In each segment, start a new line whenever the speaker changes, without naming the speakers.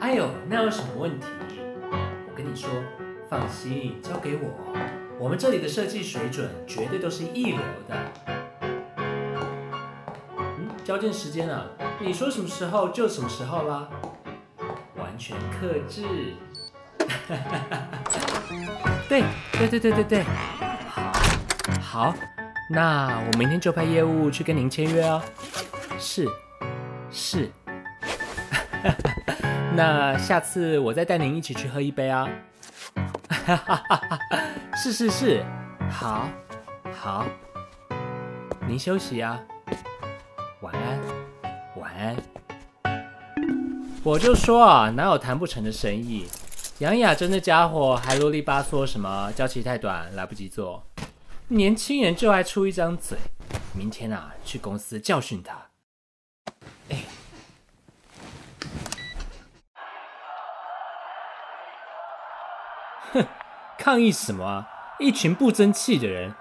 哎呦，那有什么问题？我跟你说，放心，交给我，我们这里的设计水准绝对都是一流的。嗯，交件时间啊，你说什么时候就什么时候啦，完全克制。对对对对对对，好，好，那我明天就派业务去跟您签约哦。是，是。那下次我再带您一起去喝一杯啊。是是是，好，好。您休息啊，晚安，晚安。我就说啊，哪有谈不成的生意？杨雅真那家伙还啰里吧嗦什么，交期太短，来不及做。年轻人就爱出一张嘴。明天啊，去公司教训他。哎，哼，抗议什么啊？一群不争气的人，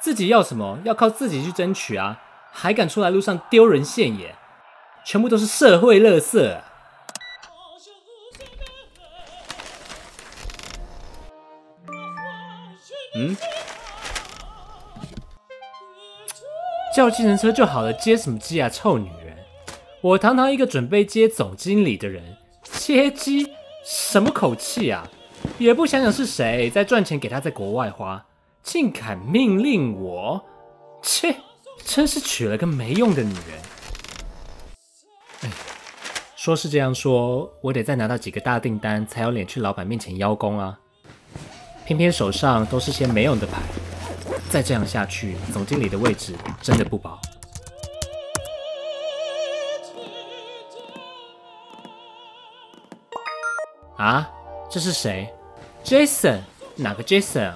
自己要什么要靠自己去争取啊，还敢出来路上丢人现眼，全部都是社会垃圾啊。嗯，叫计程车就好了，接什么机啊，臭女人！我堂堂一个准备接总经理的人，接机什么口气啊？也不想想是谁在赚钱给他在国外花，竟敢命令我？切，真是娶了个没用的女人！哎，说是这样说，我得再拿到几个大订单，才有脸去老板面前邀功啊。偏偏手上都是些没用的牌，再这样下去，总经理的位置真的不保。啊，这是谁？Jason？哪个 Jason 啊？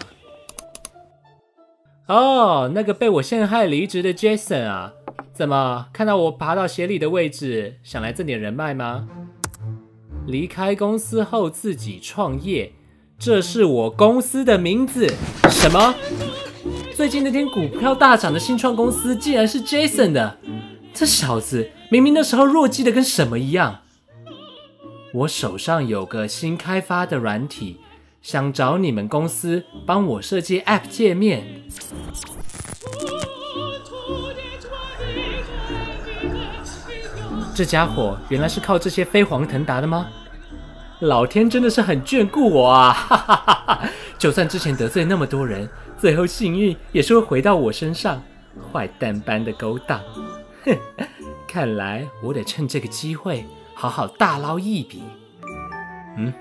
哦，那个被我陷害离职的 Jason 啊？怎么看到我爬到协理的位置，想来挣点人脉吗？离开公司后自己创业。这是我公司的名字。什么？最近那天股票大涨的新创公司，竟然是 Jason 的。这小子明明那时候弱鸡的跟什么一样。我手上有个新开发的软体，想找你们公司帮我设计 App 界面。这家伙原来是靠这些飞黄腾达的吗？老天真的是很眷顾我啊！哈哈哈哈，就算之前得罪那么多人，最后幸运也是会回到我身上。坏蛋般的勾当，哼！看来我得趁这个机会好好大捞一笔。嗯，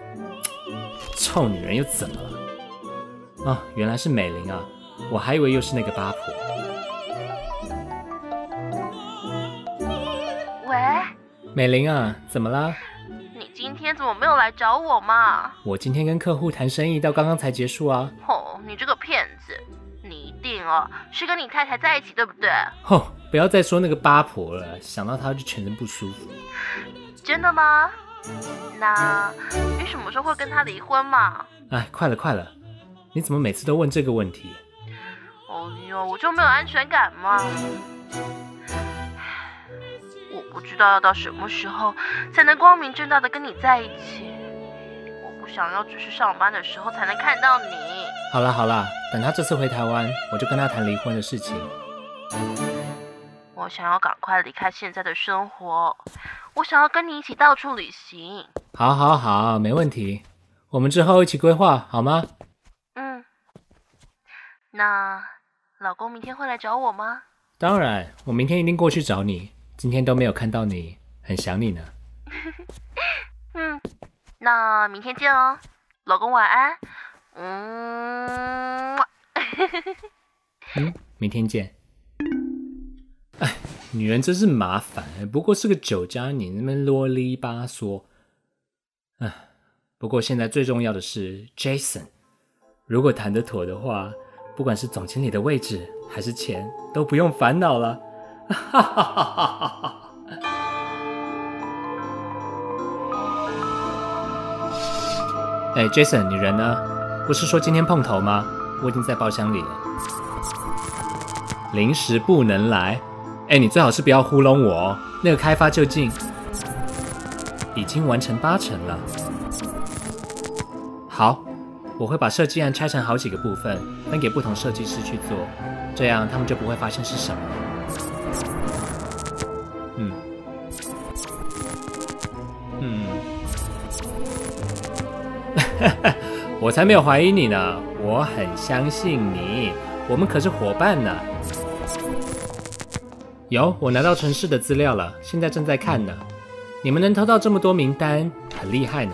臭女人又怎么了？啊，原来是美玲啊！我还以为又是那个八婆。
喂，
美玲啊，怎么了？
今天怎么没有来找我嘛？
我今天跟客户谈生意，到刚刚才结束啊。
哦，你这个骗子，你一定哦是跟你太太在一起，对不对？
哦，不要再说那个八婆了，想到她就全身不舒服。
真的吗？那你什么时候会跟他离婚嘛？
哎，快了快了，你怎么每次都问这个问题？
哦哟，我就没有安全感嘛。我不知道要到什么时候才能光明正大的跟你在一起。我不想要只是上班的时候才能看到你。
好了好了，等他这次回台湾，我就跟他谈离婚的事情。
我想要赶快离开现在的生活，我想要跟你一起到处旅行。
好，好，好，没问题。我们之后一起规划，好吗？
嗯。那老公明天会来找我吗？
当然，我明天一定过去找你。今天都没有看到你，很想你呢。
嗯，那明天见哦，老公晚安。嗯，
嗯，明天见。女人真是麻烦，不过是个酒家，你那么啰里吧嗦。哎，不过现在最重要的是 Jason，如果谈得妥的话，不管是总经理的位置还是钱，都不用烦恼了。哈哈哈哈哈哈！哎，Jason，你人呢？不是说今天碰头吗？我已经在包厢里了。临时不能来。哎，你最好是不要糊弄我哦。那个开发就近。已经完成八成了。好，我会把设计案拆成好几个部分，分给不同设计师去做，这样他们就不会发现是什么。嗯，嗯，我才没有怀疑你呢，我很相信你，我们可是伙伴呢。有，我拿到城市的资料了，现在正在看呢。你们能偷到这么多名单，很厉害呢。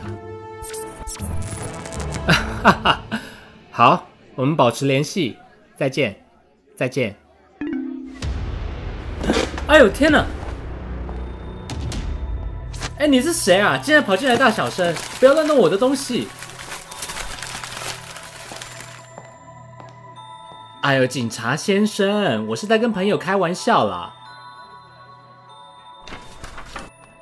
哈哈，好，我们保持联系，再见，再见。哎呦天哪！哎，你是谁啊？竟然跑进来大小声，不要乱动我的东西！哎呦，警察先生，我是在跟朋友开玩笑啦。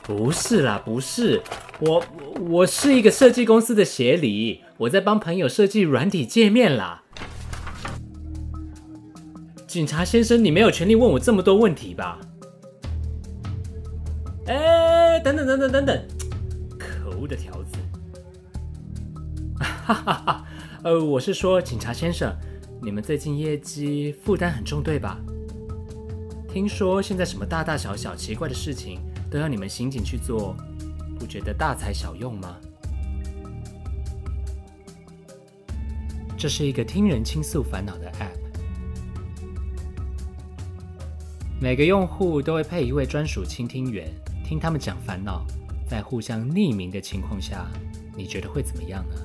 不是啦，不是，我我是一个设计公司的协理，我在帮朋友设计软体界面啦。警察先生，你没有权利问我这么多问题吧？哎，等等等等等等，可恶的条子！哈哈哈，呃，我是说，警察先生，你们最近业绩负担很重，对吧？听说现在什么大大小小奇怪的事情。都要你们刑警去做，不觉得大材小用吗？这是一个听人倾诉烦恼的 App，每个用户都会配一位专属倾听员，听他们讲烦恼，在互相匿名的情况下，你觉得会怎么样呢？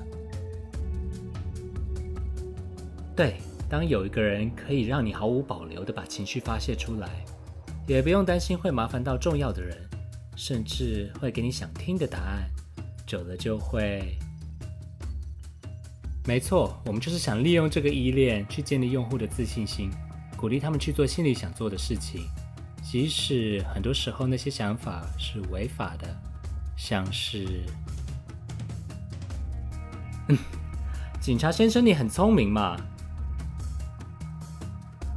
对，当有一个人可以让你毫无保留的把情绪发泄出来，也不用担心会麻烦到重要的人。甚至会给你想听的答案，久了就会。没错，我们就是想利用这个依恋去建立用户的自信心，鼓励他们去做心里想做的事情，即使很多时候那些想法是违法的，像是……嗯，警察先生，你很聪明嘛。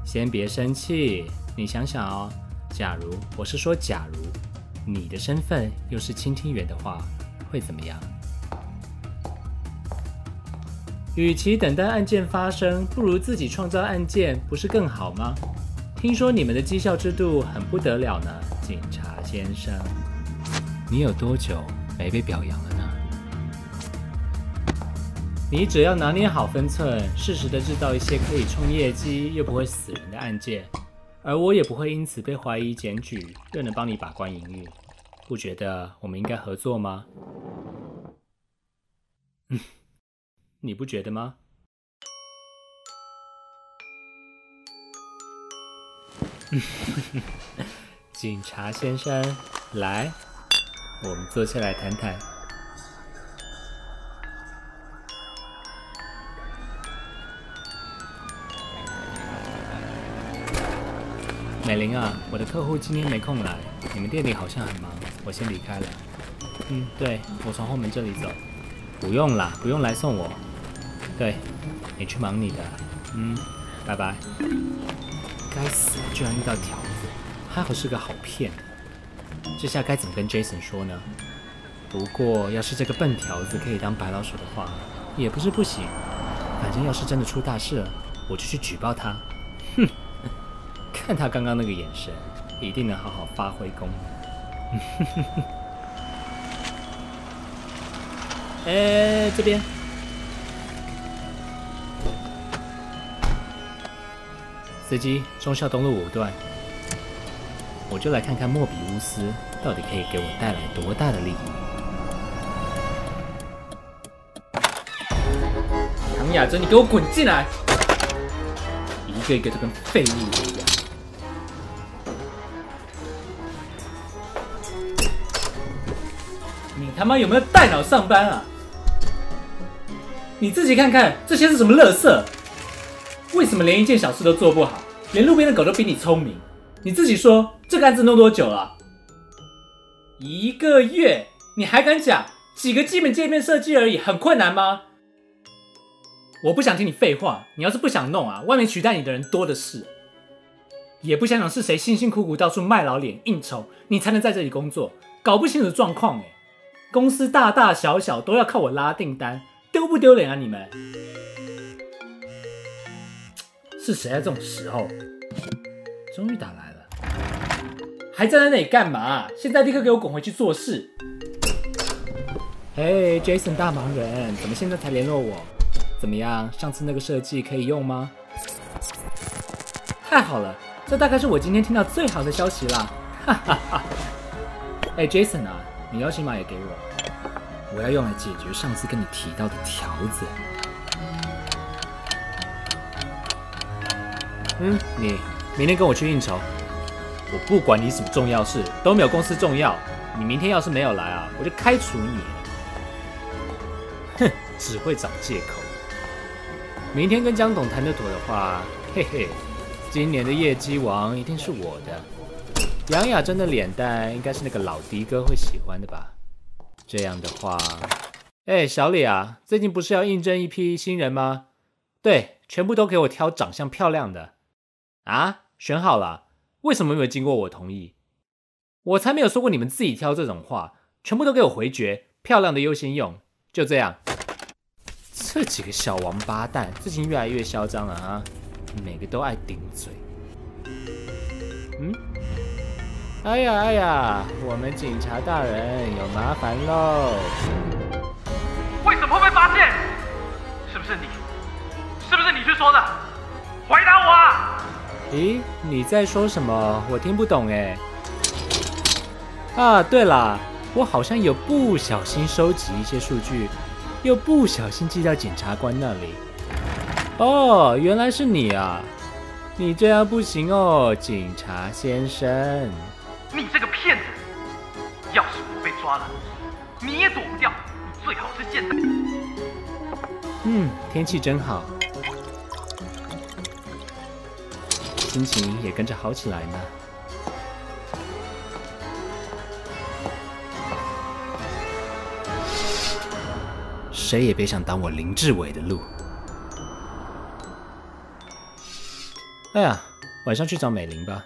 先别生气，你想想哦，假如我是说假如。你的身份又是倾听员的话，会怎么样？与其等待案件发生，不如自己创造案件，不是更好吗？听说你们的绩效制度很不得了呢，警察先生。你有多久没被表扬了呢？你只要拿捏好分寸，适时的制造一些可以冲业绩又不会死人的案件。而我也不会因此被怀疑检举，又能帮你把关营运，不觉得我们应该合作吗？嗯，你不觉得吗？警察先生，来，我们坐下来谈谈。美玲啊，我的客户今天没空来，你们店里好像很忙，我先离开了。嗯，对，我从后门这里走。不用啦，不用来送我。对，你去忙你的。嗯，拜拜。该死，居然遇到条子，还好是个好骗。这下该怎么跟 Jason 说呢？不过要是这个笨条子可以当白老鼠的话，也不是不行。反正要是真的出大事了，我就去举报他。哼。看他刚刚那个眼神，一定能好好发挥功能。哎，这边，司机，忠孝东路五段，我就来看看莫比乌斯到底可以给我带来多大的利益。唐雅哲，你给我滚进来！一个一个都跟废物一样。妈有没有带脑上班啊？你自己看看，这些是什么垃圾？为什么连一件小事都做不好？连路边的狗都比你聪明？你自己说，这个案子弄多久了？一个月？你还敢讲？几个基本界面设计而已，很困难吗？我不想听你废话。你要是不想弄啊，外面取代你的人多的是。也不想想是谁辛辛苦苦到处卖老脸应酬，你才能在这里工作，搞不清楚状况哎。公司大大小小都要靠我拉订单，丢不丢脸啊你们？是谁在这种时候？终于打来了，还站在那里干嘛？现在立刻给我滚回去做事！嘿，Jason 大忙人，怎么现在才联络我？怎么样？上次那个设计可以用吗？太好了，这大概是我今天听到最好的消息啦！哈哈哈。哎，Jason 啊，你邀请码也给我，我要用来解决上次跟你提到的条子。嗯，你明天跟我去应酬，我不管你什么重要事都没有公司重要。你明天要是没有来啊，我就开除你。哼，只会找借口。明天跟江董谈得妥的话，嘿嘿，今年的业绩王一定是我的。杨雅真的脸蛋应该是那个老迪哥会喜欢的吧？这样的话，哎，小李啊，最近不是要应征一批新人吗？对，全部都给我挑长相漂亮的。啊，选好了？为什么没有经过我同意？我才没有说过你们自己挑这种话，全部都给我回绝，漂亮的优先用，就这样。这几个小王八蛋最近越来越嚣张了啊，每个都爱顶嘴。哎呀哎呀，我们警察大人有麻烦喽！
为什么会被发现？是不是你？是不是你去说的？回答我啊！
咦，你在说什么？我听不懂哎。啊，对了，我好像有不小心收集一些数据，又不小心寄到检察官那里。哦，原来是你啊！你这样不行哦，警察先生。
你这个骗子！要是我被抓了，你也躲不掉。你最好是现在。
嗯，天气真好。心情也跟着好起来呢。谁也别想挡我林志伟的路。哎呀，晚上去找美玲吧。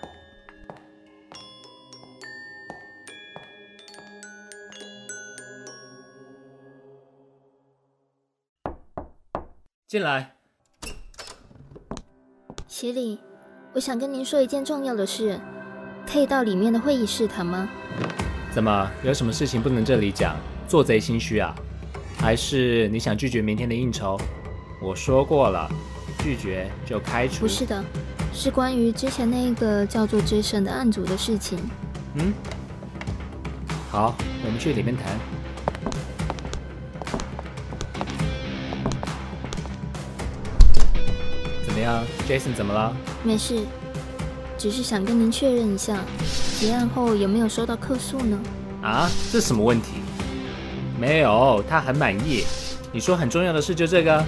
进来。
协理。我想跟您说一件重要的事，可以到里面的会议室谈吗？
怎么，有什么事情不能这里讲？做贼心虚啊？还是你想拒绝明天的应酬？我说过了，拒绝就开除。
不是的，是关于之前那个叫做 Jason 的案组的事情。
嗯，好，我们去里面谈。么样，Jason 怎么了？
没事，只是想跟您确认一下，结案后有没有收到客诉呢？
啊，这什么问题？没有，他很满意。你说很重要的事就这个？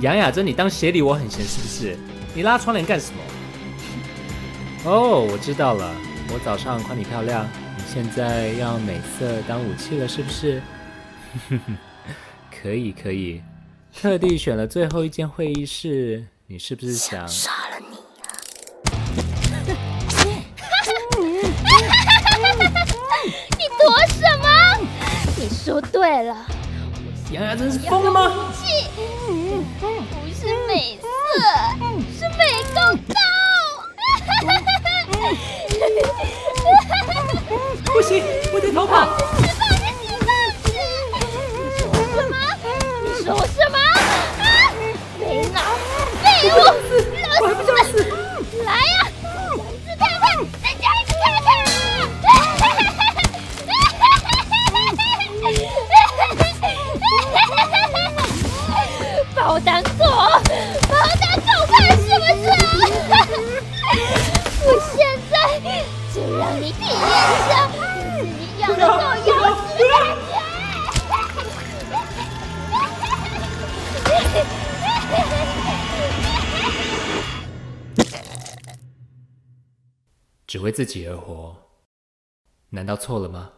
杨雅珍，你当协理我很闲是不是？你拉窗帘干什么？哦，我知道了，我早上夸你漂亮，你现在要美色当武器了是不是？可以可以，特地选了最后一间会议室。你是不是想，杀了你
呀？你躲什么？你说对了，
杨雅真是疯了吗？
不是美色，是美工刀。
不行，我得逃跑。只为自己而活，难道错了吗？